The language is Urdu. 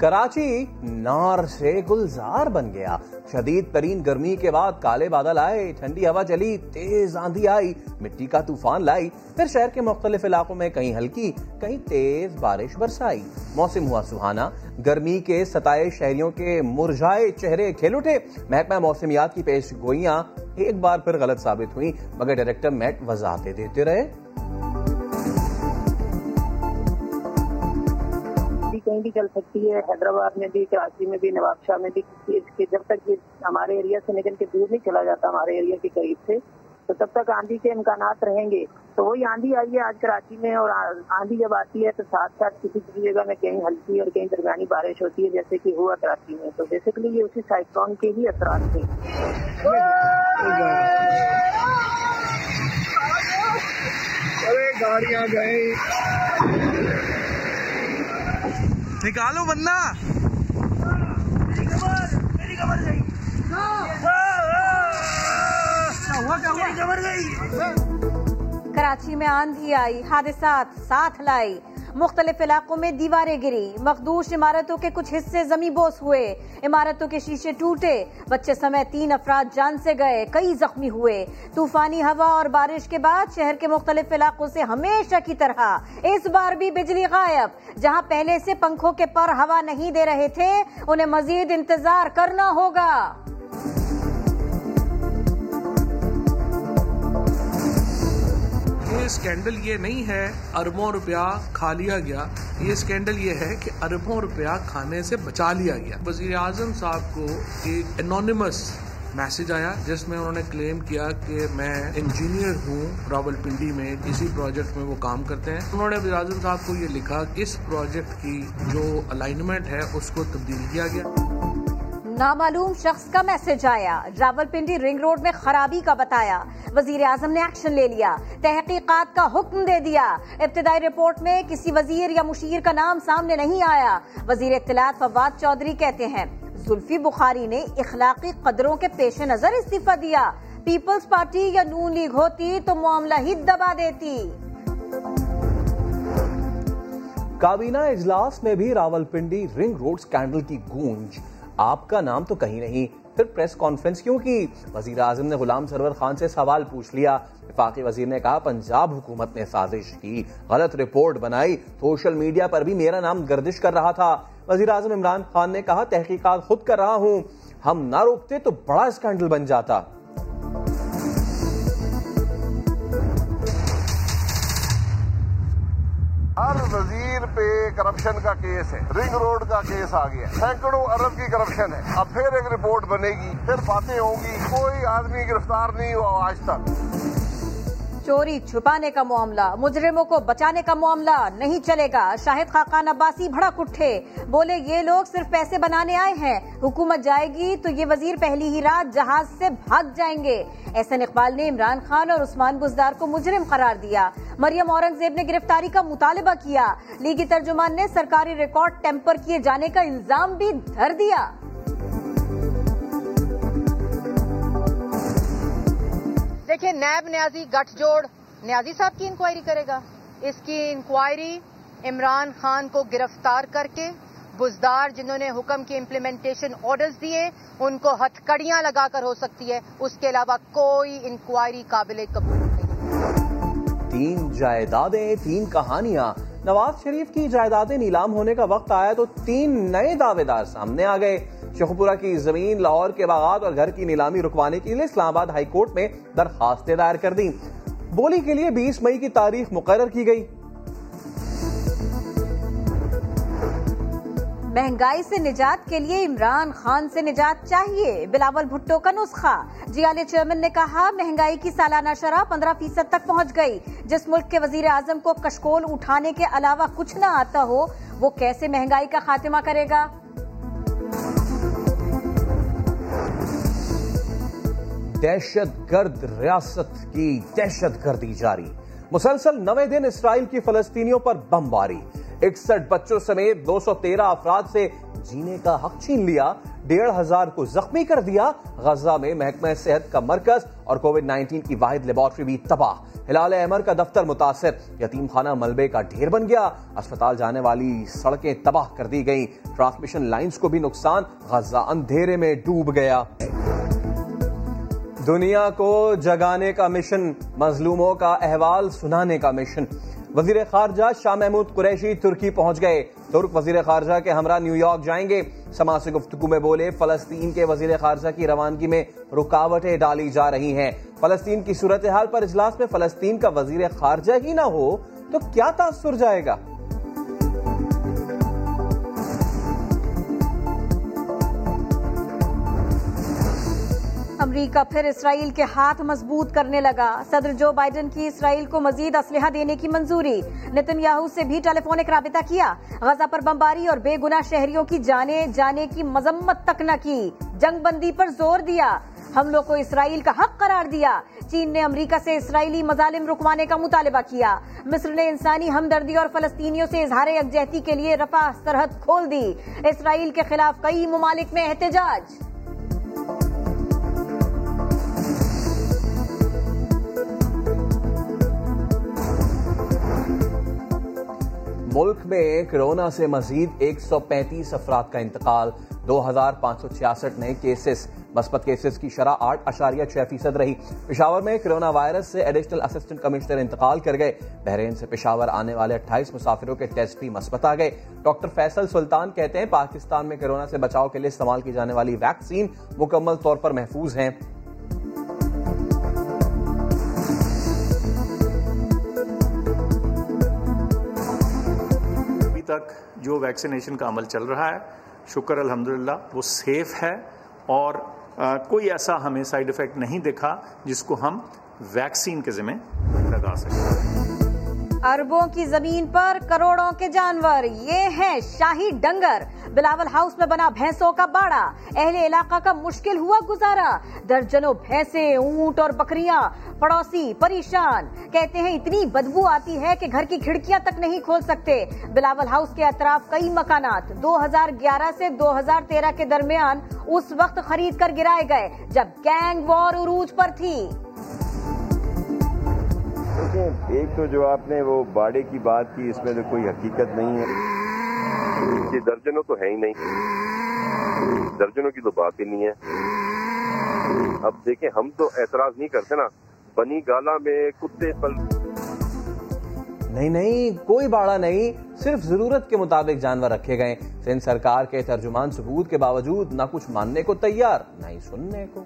کراچی نار سے گلزار بن گیا۔ شدید ترین گرمی کے بعد کالے بادل آئے، ٹھنڈی ہوا چلی، تیز آندھی آئی، مٹی کا طوفان لائی۔ پھر شہر کے مختلف علاقوں میں کہیں ہلکی، کہیں تیز بارش برسائی۔ موسم ہوا سہانا، گرمی کے ستائے شہریوں کے مرجھائے چہرے کھیل اٹھے۔ محکمہ موسمیات کی پیش گوئیاں ایک بار پھر غلط ثابت ہوئی مگر ڈائریکٹر میٹ وضاحتیں دیتے رہے۔ کہیں بھی چل سکتی ہے، حیدرآباد میں بھی، کراچی میں بھی، نواب شاہ میں بھی جب تک یہ ہمارے ایریا سے نکل کے دور نہیں چلا جاتا، ہمارے ایریا کے قریب سے، تو تب تک آندھی کے امکانات رہیں گے۔ تو وہی آندھی آئی ہے آج کراچی میں اور آندھی جب آتی ہے تو ساتھ ساتھ کسی کسی جگہ میں کہیں ہلکی اور کہیں درمیانی بارش ہوتی ہے، جیسے کہ ہوا کراچی میں۔ تو بیسکلی یہ اسی سائیکلون کے ہی اثرات تھے۔ گاڑیاں گئے نکالو بندہ۔ کراچی میں آندھی آئی حادثات ساتھ لائی۔ مختلف علاقوں میں دیواریں گری۔ مخدوش عمارتوں کے کچھ حصے زمین بوس ہوئے۔ عمارتوں کے شیشے ٹوٹے۔ بچے سمیت تین افراد جان سے گئے، کئی زخمی ہوئے۔ طوفانی ہوا اور بارش کے بعد شہر کے مختلف علاقوں سے ہمیشہ کی طرح۔ اس بار بھی بجلی غائب۔ جہاں پہلے سے پنکھوں کے پر ہوا نہیں دے رہے تھے، انہیں مزید انتظار کرنا ہوگا۔ اسکینڈل یہ نہیں ہے، اربوں روپیہ کھا لیا گیا۔ یہ اسکینڈل یہ ہے کہ اربوں روپیہ کھانے سے بچا لیا گیا۔ وزیر اعظم صاحب کو ایک انونیمس میسج آیا، جس میں انہوں نے کلیم کیا کہ میں انجینئر ہوں راول پنڈی میں اسی پروجیکٹ میں وہ کام کرتے ہیں۔ انہوں نے وزیر اعظم صاحب کو یہ لکھا کہ اس پروجیکٹ کی جو الائنمنٹ ہے، اس کو تبدیل کیا گیا۔ نامعلوم شخص کا میسج آیا۔ راول پنڈی رنگ روڈ میں خرابی کا بتایا۔ وزیر اعظم نے ایکشن لے لیا۔ تحقیقات کا حکم دے دیا۔ ابتدائی رپورٹ میں کسی وزیر یا مشیر کا نام سامنے نہیں آیا۔ وزیر اطلاعات فواد چودھری کہتے ہیں، زلفی بخاری نے اخلاقی قدروں کے پیش نظر استعفی دیا۔ پیپلز پارٹی یا نون لیگ ہوتی تو معاملہ ہی دبا دیتی۔ کابینہ اجلاس میں بھی Rawal Pindi ring road scandal کی گونج۔ آپ کا نام تو کہیں نہیں، پھر پریس کانفرنس کیوں کی؟ وزیر اعظم نے غلام سرور خان سے سوال پوچھ لیا۔ وفاقی وزیر نے کہا، پنجاب حکومت نے سازش کی، غلط رپورٹ بنائی۔ سوشل میڈیا پر بھی میرا نام گردش کر رہا تھا۔ وزیر اعظم عمران خان نے کہا، تحقیقات خود کر رہا ہوں۔ ہم نہ روکتے تو بڑا اسکینڈل بن جاتا۔ کرپشن کا کیس ہے. رنگ روڈ کا کیس آ گیا. سینکڑوں ارب کی کرپشن ہے. اب پھر ایک رپورٹ بنے گی پھر باتیں ہوں گی. کوئی آدمی گرفتار نہیں ہوا آج تک. چوری چھپانے کا معاملہ، مجرموں کو بچانے کا معاملہ نہیں چلے گا۔ شاہد خاقان عباسی بھڑک اٹھے۔ بولے، یہ لوگ صرف پیسے بنانے آئے ہیں۔ حکومت جائے گی تو یہ وزیر پہلی ہی رات جہاز سے بھاگ جائیں گے۔ احسن اقبال نے عمران خان اور عثمان بزدار کو مجرم قرار دیا۔ مریم اورنگزیب نے گرفتاری کا مطالبہ کیا۔ لیگی ترجمان نے سرکاری ریکارڈ ٹیمپر کیے جانے کا الزام بھی دھر دیا۔ دیکھیں نیب نیازی گٹھ جوڑ نیازی صاحب کی انکوائری کرے گا۔ اس کی انکوائری عمران خان کو گرفتار کر کے بزدار جنہوں نے حکم کی امپلیمنٹیشن آرڈرز دیے، ان کو ہتھ کڑیاں لگا کر ہو سکتی ہے۔ اس کے علاوہ کوئی انکوائری قابل قبول نہیں۔ تین جائیدادیں، تین کہانیاں۔ نواز شریف کی جائیدادیں نیلام ہونے کا وقت آیا تو تین نئے دعوے دار سامنے آ گئے۔ شخپورہ کی زمین، لاہور کے باغات اور گھر کی نیلامی رکوانے کے لیے اسلام آباد ہائی کورٹ میں درخواستیں دائر کر دی بولی کے لیے بیس مئی کی تاریخ مقرر کی گئی۔ مہنگائی سے نجات کے لیے عمران خان سے نجات چاہیے۔ بلاول بھٹو کا نسخہ۔ جیالے چیئرمین نے کہا، مہنگائی کی سالانہ شرح پندرہ فیصد تک پہنچ گئی۔ جس ملک کے وزیر اعظم کو کشکول اٹھانے کے علاوہ کچھ نہ آتا ہو، وہ کیسے مہنگائی کا خاتمہ کرے گا؟ دہشت گرد ریاست کی دہشت گردی جاری۔ مسلسل نوے دن اسرائیل کی فلسطینیوں پر بم باری۔ اکسٹھ بچوں سمیت دو سو تیرہ افراد سے جینے کا حق چھین لیا۔ ڈیڑھ ہزار کو زخمی کر دیا۔ غزہ میں محکمہ صحت کا مرکز اور کووڈ نائنٹین کی واحد لیبارٹری بھی تباہ۔ ہلال احمر کا دفتر متاثر۔ یتیم خانہ ملبے کا ڈھیر بن گیا۔ اسپتال جانے والی سڑکیں تباہ کر دی گئیں۔ ٹرانسمیشن لائنز کو بھی نقصان۔ غزہ اندھیرے میں ڈوب گیا۔ دنیا کو جگانے کا مشن، مظلوموں کا احوال سنانے کا مشن۔ وزیر خارجہ شاہ محمود قریشی ترکی پہنچ گئے۔ ترک وزیر خارجہ کے ہمراہ نیو یارک جائیں گے۔ سما سے گفتگو میں بولے، فلسطین کے وزیر خارجہ کی روانگی میں رکاوٹیں ڈالی جا رہی ہیں۔ فلسطین کی صورتحال پر اجلاس میں فلسطین کا وزیر خارجہ ہی نہ ہو تو کیا تاثر جائے گا؟ امریکہ پھر اسرائیل کے ہاتھ مضبوط کرنے لگا۔ صدر جو بائیڈن کی اسرائیل کو مزید اسلحہ دینے کی منظوری۔ نتن یاہو سے بھی ٹیلی فونک رابطہ کیا۔ غزہ پر بمباری اور بے گناہ شہریوں کی جانے جانے کی مذمت تک نہ کی۔ جنگ بندی پر زور دیا۔ حملوں کو اسرائیل کا حق قرار دیا۔ چین نے امریکہ سے اسرائیلی مظالم رکوانے کا مطالبہ کیا۔ مصر نے انسانی ہمدردی اور فلسطینیوں سے اظہار یکجہتی کے لیے رفع سرحد کھول دی۔ اسرائیل کے خلاف کئی ممالک میں احتجاج۔ ملک میں کرونا سے مزید ایک سو پینتیس افراد کا انتقال، دو ہزار پانچ سو چھیاسٹھ نئے کیسز مثبت کیسز کی شرح آٹھ اشاریہ چھ فیصد رہی۔ پشاور میں کرونا وائرس سے ایڈیشنل اسسٹنٹ کمشنر انتقال کر گئے۔ بحرین سے پشاور آنے والے اٹھائیس مسافروں کے ٹیسٹ بھی مثبت آ گئے۔ ڈاکٹر فیصل سلطان کہتے ہیں، پاکستان میں کرونا سے بچاؤ کے لیے استعمال کی جانے والی ویکسین مکمل طور پر محفوظ ہیں۔ تک جو ویکسینیشن کا عمل چل رہا ہے، شکر الحمدللہ، وہ سیف ہے اور کوئی ایسا ہمیں سائیڈ افیکٹ نہیں دکھا جس کو ہم ویکسین کے ذمہ لگا سکتے اربوں کی زمین پر کروڑوں کے جانور، یہ ہیں شاہی ڈنگر۔ بلاول ہاؤس میں بنا بھینسوں کا باڑا۔ اہل علاقہ کا مشکل ہوا گزارا۔ درجنوں بھینسیں، اونٹ اور بکریاں۔ پڑوسی پریشان۔ کہتے ہیں اتنی بدبو آتی ہے کہ گھر کی کھڑکیاں تک نہیں کھول سکتے۔ بلاول ہاؤس کے اطراف کئی مکانات۔ دو ہزار گیارہ سے دو ہزار تیرہ کے درمیان اس وقت خرید کر گرائے گئے، جب گینگ وار عروج پر تھی۔ دیکھیں ایک تو جو آپ نے وہ باڑے کی بات کی، اس میں تو کوئی حقیقت نہیں ہے۔ یہ درجنوں تو ہے ہی نہیں۔ درجنوں کی تو بات ہی نہیں ہے۔ اب دیکھیں، ہم تو اعتراض نہیں کرتے نا۔ بنی گالا میں کتے پل۔ نہیں نہیں، کوئی باڑا نہیں۔ صرف ضرورت کے مطابق جانور رکھے گئے۔ سندھ سرکار کے ترجمان ثبوت کے باوجود نہ کچھ ماننے کو تیار، نہ ہی سننے کو۔